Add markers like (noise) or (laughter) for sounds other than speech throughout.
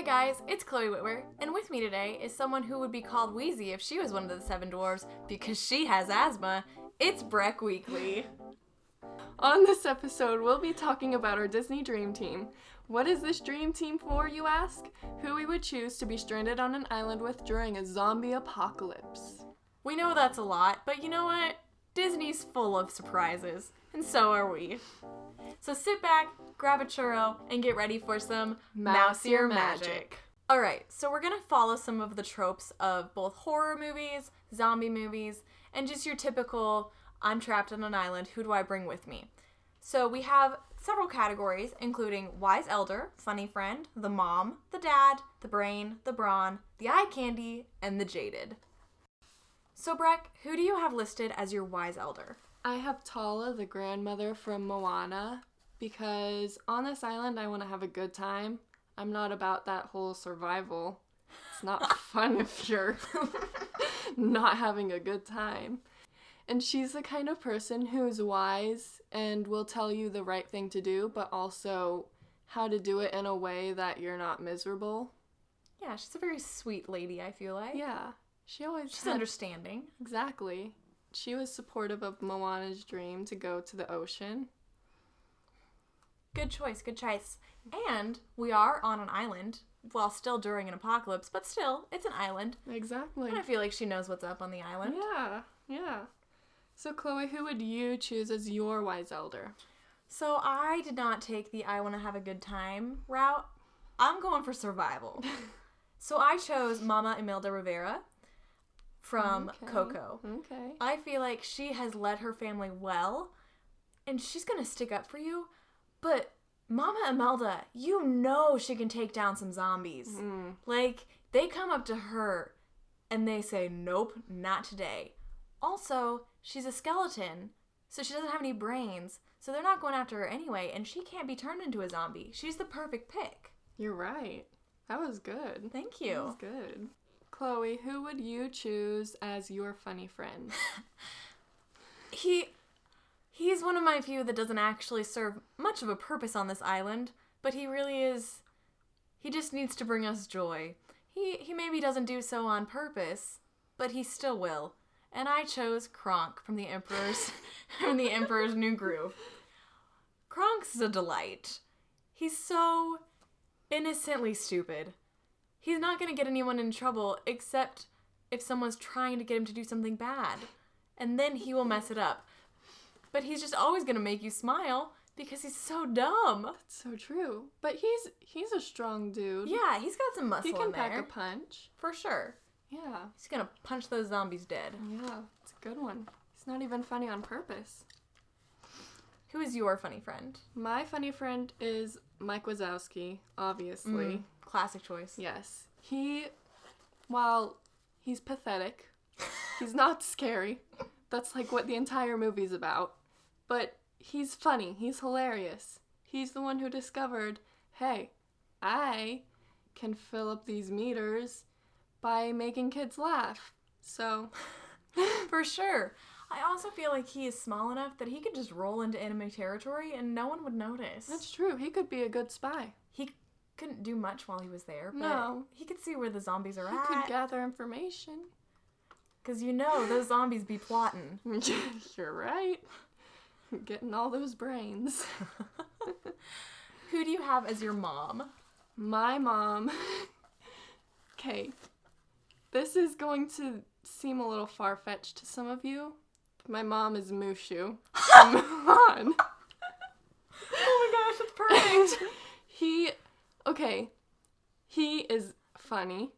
Hi guys, it's Chloe Whitwer, and with me today is someone who would be called Wheezy if she was one of the seven dwarves because she has asthma. It's Breck Weekly. On this episode, we'll be talking about our Disney Dream Team. What is this dream team for, you ask? Who we would choose to be stranded on an island with during a zombie apocalypse. We know that's a lot, but you know what? Disney's full of surprises, and so are we. So sit back, grab a churro, and get ready for some Mouse Ear magic. Alright, so we're gonna follow some of the tropes of both horror movies, zombie movies, and just your typical I'm trapped on an island, who do I bring with me? So we have several categories, including wise elder, funny friend, the mom, the dad, the brain, the brawn, the eye candy, and the jaded. So Breck, who do you have listed as your wise elder? I have Tala, the grandmother from Moana, because on this island I want to have a good time. I'm not about that whole survival. It's not (laughs) fun if you're (laughs) not having a good time. And she's the kind of person who's wise and will tell you the right thing to do, but also how to do it in a way that you're not miserable. Yeah, she's a very sweet lady, I feel like. Yeah. She always She's had- understanding. Exactly. She was supportive of Moana's dream to go to the ocean. Good choice, good choice. And we are on an island, while still during an apocalypse, but still, it's an island. Exactly. And I feel like she knows what's up on the island. Yeah, yeah. So, Chloe, who would you choose as your wise elder? So I did not take the I want to have a good time route. I'm going for survival. (laughs) so I chose Mama Imelda Rivera from Okay. Coco. Okay. I feel like she has led her family well, and she's gonna stick up for you. But Mama Imelda, you know she can take down some zombies. Mm. Like they come up to her, and they say, "Nope, not today." Also, she's a skeleton, so she doesn't have any brains. So they're not going after her anyway, and she can't be turned into a zombie. She's the perfect pick. You're right. That was good. Thank you. That was good. Chloe, who would you choose as your funny friend? (laughs) he he's one of my few that doesn't actually serve much of a purpose on this island, but he really is he just needs to bring us joy. He he maybe doesn't do so on purpose, but he still will. And I chose Kronk from the Emperor's (laughs) from the Emperor's New Groove. Kronk's a delight. He's so innocently stupid. He's not going to get anyone in trouble except if someone's trying to get him to do something bad. And then he will mess it up. But he's just always to make you smile because he's so dumb. That's so true. But he's he's a strong dude. Yeah, he's got some muscle He can pack a punch. for sure. Yeah. He's to punch those zombies dead. Yeah. It's a good one. He's not even funny on purpose. Who is your funny friend? My funny friend is Mike Wazowski, obviously. Mm, classic choice. Yes. He, while he's pathetic, (laughs) he's not scary. That's like what the entire movie's about. But he's funny. He's hilarious. He's the one who discovered hey, I can fill up these meters by making kids laugh. So, (laughs) For sure. I also feel like he is small enough that he could just roll into enemy territory and no one would notice. that's true. He could be a good spy. he couldn't do much while he was there, but No. he could see where the zombies are He could gather information. Because you know those zombies be plotting. (laughs) You're right. Getting all those brains. (laughs) Who do you have as your mom? My mom. Okay. This is going to seem a little far fetched to some of you. My mom is Mushu. from (laughs) Mulan. Oh my gosh, it's perfect. he. Okay. He is funny.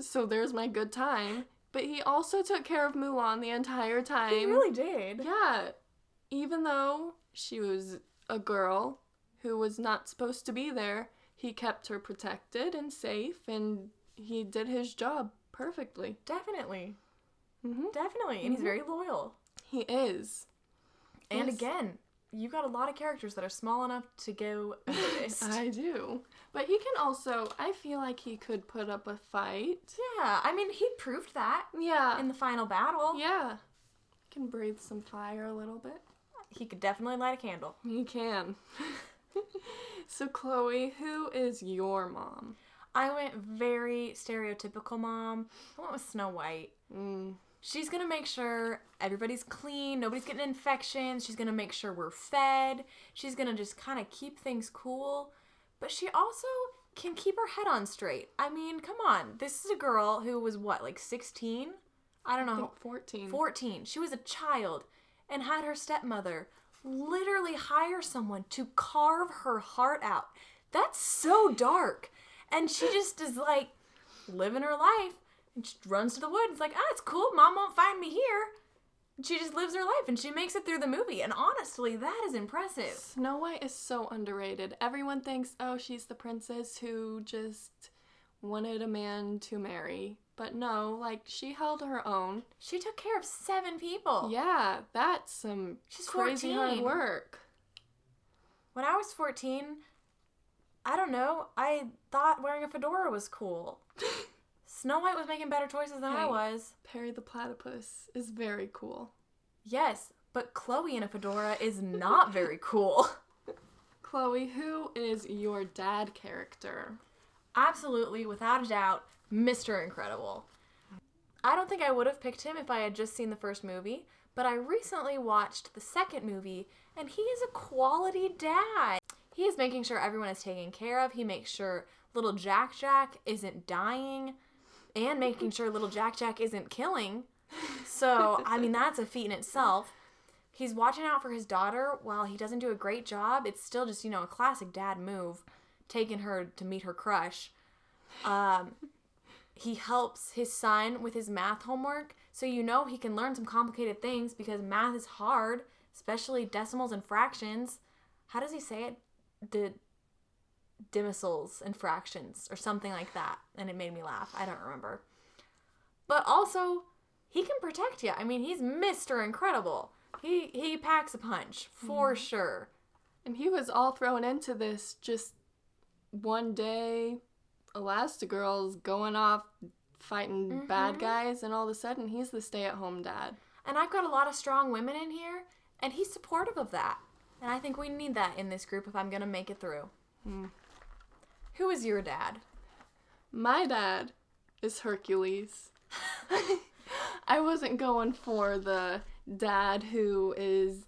So there's my good time. But he also took care of Mulan the entire time. he really did. Yeah. Even though she was a girl who was not supposed to be there, he kept her protected and safe and he did his job perfectly. Definitely. hmm Definitely. And he's very loyal. He is. And Yes. again, you've got a lot of characters that are small enough to go. (laughs) I do. But he can also, I feel like he could put up a fight. yeah, I mean, he proved that Yeah. in the final battle. yeah. He can breathe some fire a little bit. He could definitely light a candle. He can. (laughs) so, Chloe, who is your mom? I went very stereotypical mom. I went with Snow White. Mm. She's gonna make sure everybody's clean, nobody's getting infections. She's gonna make sure we're fed. She's gonna just kind of keep things cool. But she also can keep her head on straight. I mean, come on. This is a girl who was what, like 16? I don't I know. think 14. 14. She was a child and had her stepmother literally hire someone to carve her heart out. That's so dark. And she just is like living her life and she runs to the woods like, ah, it's cool. Mom won't find me here. She just lives her life and she makes it through the movie. And honestly, that is impressive. Snow White is so underrated. Everyone thinks, oh, she's the princess who just wanted a man to marry. But no, like, she held her own. She took care of seven people. Yeah, that's some She's crazy hard work. When I was 14, I don't know, I thought wearing a fedora was cool. (laughs) Snow White was making better choices than I was. Perry the Platypus is very cool. Yes, but Chloe in a fedora is not very (laughs) cool. Chloe, who is your dad character? Absolutely, without a doubt, Mr. Incredible. I don't think I would have picked him if I had just seen the first movie, but I recently watched the second movie, and he is a quality dad. He is making sure everyone is taken care of. He makes sure little Jack Jack isn't dying, and making sure little Jack Jack isn't killing. So, I mean, that's a feat in itself. He's watching out for his daughter while he doesn't do a great job. It's still just, you know, a classic dad move, taking her to meet her crush. Um, he helps his son with his math homework, so you know he can learn some complicated things because math is hard, especially decimals and fractions. How does he say it? The dimicils and fractions or something like that. And it made me laugh. I don't remember. But also, he can protect you. I mean, he's Mr. Incredible. He he packs a punch for mm-hmm. sure. And he was all thrown into this just one day. Elastigirl's going off fighting bad mm-hmm. guys, and all of a sudden he's the stay at home dad. And I've got a lot of strong women in here, and he's supportive of that. And I think we need that in this group if I'm going to make it through. Mm. Who is your dad? My dad is Hercules. (laughs) I wasn't going for the dad who is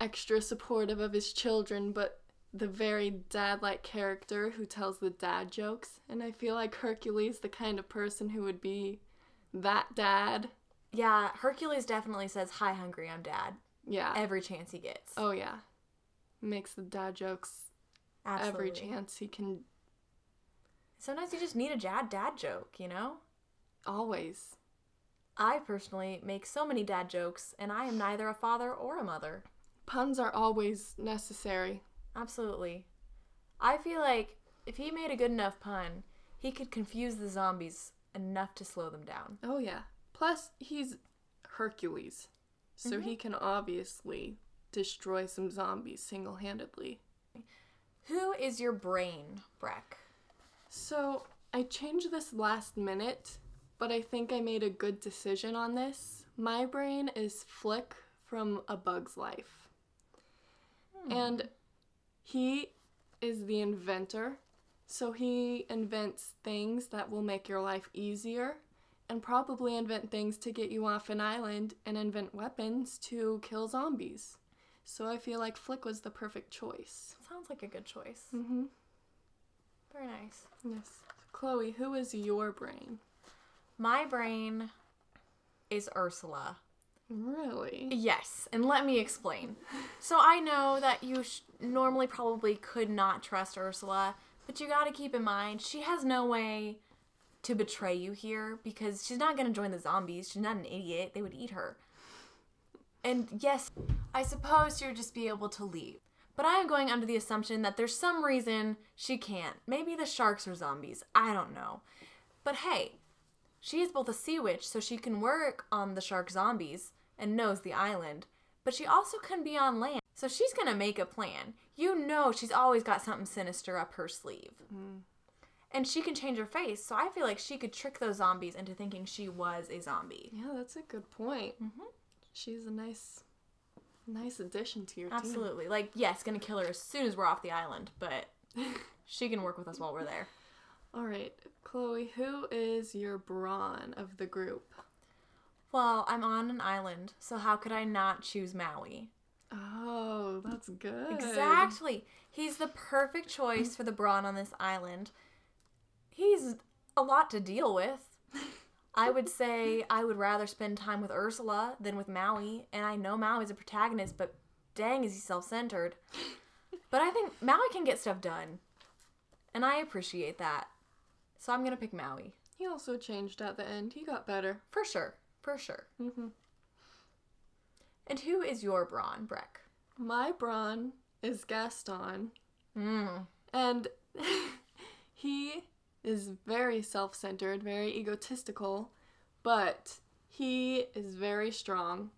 extra supportive of his children, but the very dad like character who tells the dad jokes. And I feel like Hercules, the kind of person who would be that dad. Yeah, Hercules definitely says, Hi, hungry, I'm dad. Yeah. Every chance he gets. oh, yeah. Makes the dad jokes Absolutely. every chance he can, Sometimes you just need a dad dad joke, you know? always. I personally make so many dad jokes, and I am neither a father or a mother. Puns are always necessary. Absolutely. I feel like if he made a good enough pun, he could confuse the zombies enough to slow them down. Oh yeah. Plus he's Hercules. So mm-hmm. he can obviously destroy some zombies single-handedly. Who is your brain, Breck? So I changed this last minute, but I think I made a good decision on this. My brain is Flick from A Bug's Life. Hmm. And he is the inventor. So he invents things that will make your life easier and probably invent things to get you off an island and invent weapons to kill zombies. So I feel like Flick was the perfect choice. Sounds like a good choice. Mm-hmm. Very nice. Yes. Chloe, who is your brain? My brain is Ursula. Really? Yes, and let me explain. So I know that you sh- normally probably could not trust Ursula, but you got to keep in mind she has no way to betray you here because she's not going to join the zombies. She's not an idiot. They would eat her. And yes, I suppose she would just be able to leave. But I am going under the assumption that there's some reason she can't. Maybe the sharks are zombies. I don't know. But hey, she is both a sea witch, so she can work on the shark zombies and knows the island, but she also can be on land. So she's gonna make a plan. You know she's always got something sinister up her sleeve. Mm. And she can change her face, so I feel like she could trick those zombies into thinking she was a zombie. Yeah, that's a good point. Mm-hmm. She's a nice, nice addition to your team. Absolutely. Like, yes, gonna kill her as soon as we're off the island, but (laughs) she can work with us while we're there. All right, Chloe, who is your brawn of the group? Well, I'm on an island, so how could I not choose Maui? Oh, that's good. Exactly. He's the perfect choice for the brawn on this island. He's a lot to deal with. (laughs) I would say I would rather spend time with Ursula than with Maui, and I know Maui's a protagonist, but dang is he self-centered. But I think Maui can get stuff done. And I appreciate that. So I'm going to pick Maui. He also changed at the end. He got better. For sure. For sure. Mm-hmm. And who is your brawn, Breck? My brawn is Gaston, Mm. and (laughs) he is very self centered, very egotistical, but he is very strong.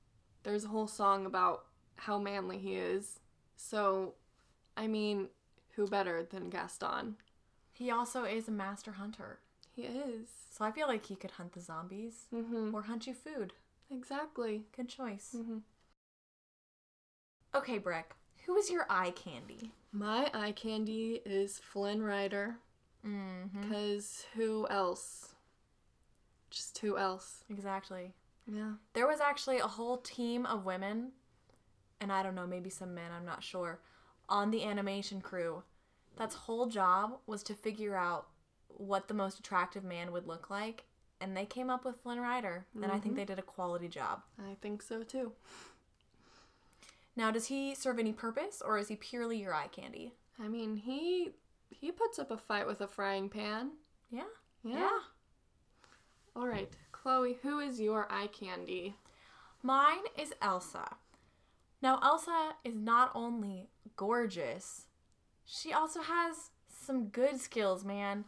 There's a whole song about how manly he is. So, I mean, who better than Gaston? He also is a master hunter. He is. So I feel like he could hunt the zombies Mm-hmm. or hunt you food. Exactly. Good choice. Mm-hmm. Okay, Breck, who is your eye candy? My eye candy is Flynn Rider, Mm-hmm. because who else? Just who else? Exactly. Yeah. There was actually a whole team of women, and I don't know, maybe some men, I'm not sure, on the animation crew. That's whole job was to figure out what the most attractive man would look like, and they came up with Flynn Rider, and I think Mhm. they did a quality job. I think so too. Now, does he serve any purpose, or is he purely your eye candy? I mean, he he puts up a fight with a frying pan. Yeah. Yeah. All right, Chloe, who is your eye candy? Mine is Elsa. Now, Elsa is not only gorgeous, she also has some good skills, man.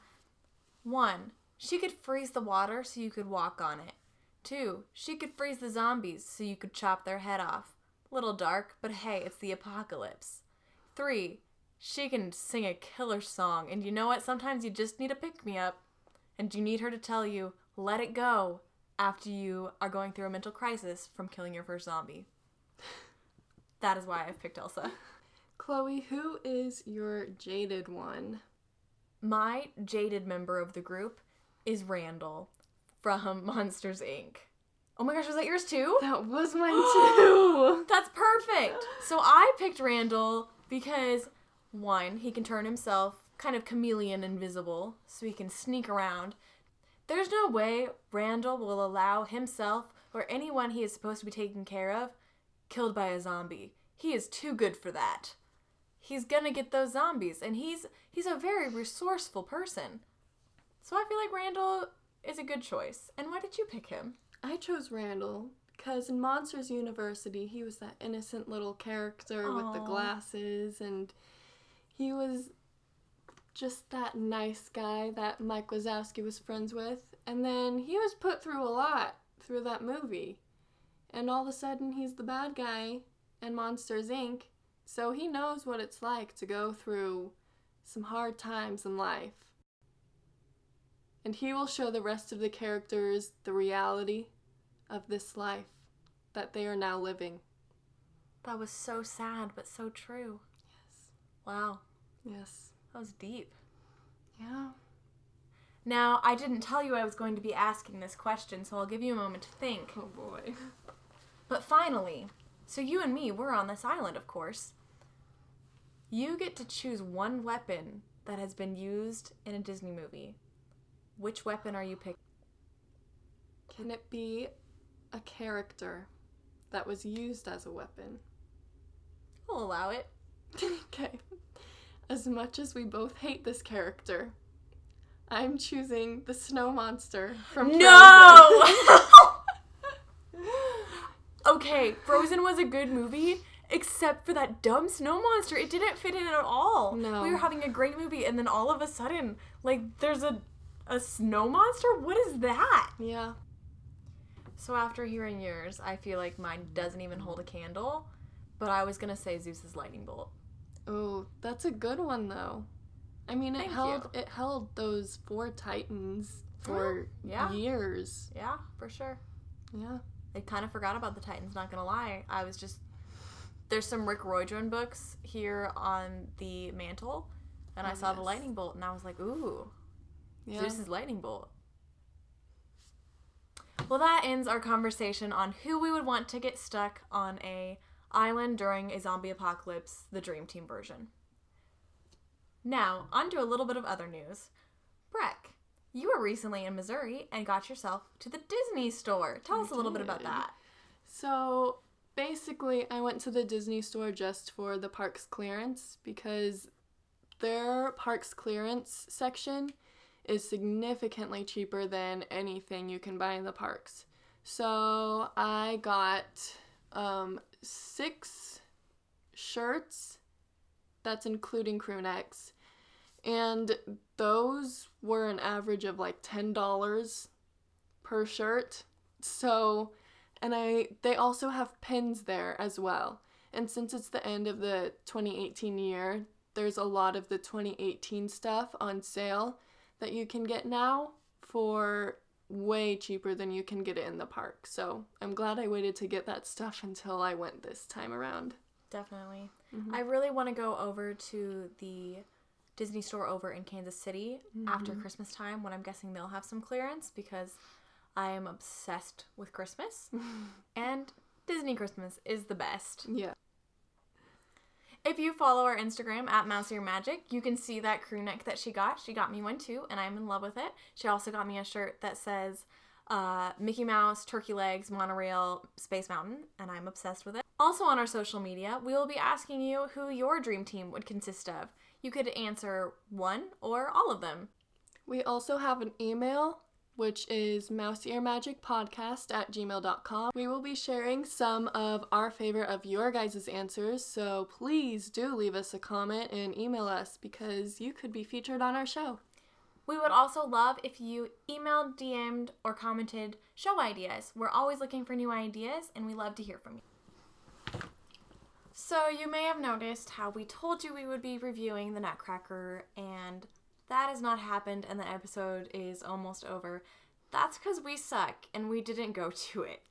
One, she could freeze the water so you could walk on it. Two, she could freeze the zombies so you could chop their head off. Little dark, but hey, it's the apocalypse. Three, she can sing a killer song, and you know what? Sometimes you just need a pick me up, and you need her to tell you, let it go, after you are going through a mental crisis from killing your first zombie. That is why I've picked Elsa. Chloe, who is your jaded one? My jaded member of the group is Randall from (laughs) Monsters Inc. Oh my gosh, was that yours too? That was mine (gasps) too. That's perfect. So I picked Randall because one, he can turn himself kind of chameleon invisible, so he can sneak around. There's no way Randall will allow himself or anyone he is supposed to be taking care of killed by a zombie. He is too good for that. He's gonna get those zombies, and he's he's a very resourceful person. So I feel like Randall is a good choice. And why did you pick him? I chose Randall because in Monsters University, he was that innocent little character with the glasses, and he was just that nice guy that Mike Wazowski was friends with. And then he was put through a lot through that movie. And all of a sudden, he's the bad guy in Monsters Inc., so he knows what it's like to go through some hard times in life. And he will show the rest of the characters the reality of this life that they are now living. That was so sad, but so true. Yes. Wow, Yes. that was deep. Yeah. Now, I didn't tell you I was going to be asking this question, so I'll give you a moment to think. Oh boy. But finally, so you and me, we're on this island, of course. You get to choose one weapon that has been used in a Disney movie. Which weapon are you picking? Can it be a character that was used as a weapon? I'll allow it. (laughs) okay. As much as we both hate this character, I'm choosing the snow monster from No! (laughs) okay, Frozen was a good movie, except for that dumb snow monster. It didn't fit in at all. No. We were having a great movie, and then all of a sudden, like, there's a a snow monster. What is that? yeah. So after hearing yours, I feel like mine doesn't even hold a candle. But I was gonna say Zeus's lightning bolt. Oh, that's a good one though. I mean, it Thank held it held those four titans for yeah. years. Yeah, for sure. Yeah. I kind of forgot about the Titans. Not gonna lie, I was just there's some Rick Riordan books here on the mantle, and I Oh, saw the lightning bolt, and I was like, ooh, Yeah. Zeus's lightning bolt. Well, that ends our conversation on who we would want to get stuck on a island during a zombie apocalypse, the Dream Team version. Now, on to a little bit of other news. Breck, you were recently in Missouri and got yourself to the Disney store. Tell us a little bit about that. So basically, I went to the Disney store just for the parks clearance because their parks clearance section is significantly cheaper than anything you can buy in the parks. So I got um, six shirts, that's including crew necks, and those were an average of like $10 per shirt. So and I they also have pins there as well. And since it's the end of the 2018 year, there's a lot of the 2018 stuff on sale that you can get now for way cheaper than you can get it in the park. So, I'm glad I waited to get that stuff (laughs) until I went this time around. Definitely. Mm-hmm. I really want to go over to the Disney store over in Kansas City after mm-hmm. Christmas time when I'm guessing they'll have some clearance because I am obsessed with Christmas. (laughs) and Disney Christmas is the best. Yeah. If you follow our Instagram at Mouse Ear Magic, you can see that crew neck that she got. She got me one too, and I'm in love with it. She also got me a shirt that says uh, Mickey Mouse, Turkey Legs, Monorail, Space Mountain, and I'm obsessed with it. Also on our social media, we will be asking you who your dream team would consist of. You could answer one or all of them. We also have an email, which is mouseearmagicpodcast at gmail.com. We will be sharing some of our favorite of your guys' answers, so please do leave us a comment and email us because you could be featured on our show. We would also love if you emailed, DM'd, or commented show ideas. We're always looking for new ideas and we love to hear from you. So, you may have noticed how we told you we would be reviewing the Nutcracker, and that has not happened, and the episode is almost over. That's because we suck and we didn't go (laughs) to it.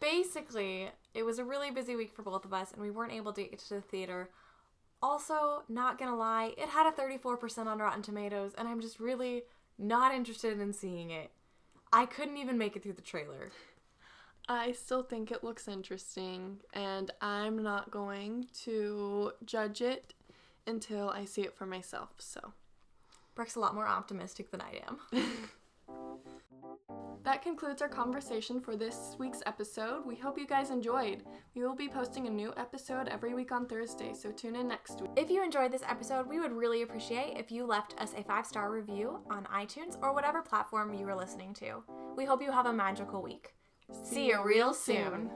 Basically, it was a really busy week for both of us, and we weren't able to get to the theater. Also, not gonna lie, it had a 34% on Rotten Tomatoes, and I'm just really not interested in seeing it. I couldn't even make it through the trailer. I still think it looks interesting, and I'm not going to judge it until I see it for myself. So Breck's a lot more optimistic than I am. (laughs) that concludes our conversation for this week's episode. We hope you guys enjoyed. We will be posting a new episode every week on Thursday, so tune in next week. If you enjoyed this episode, we would really appreciate if you left us a five star review on iTunes or whatever platform you were listening to. We hope you have a magical week. See you real soon.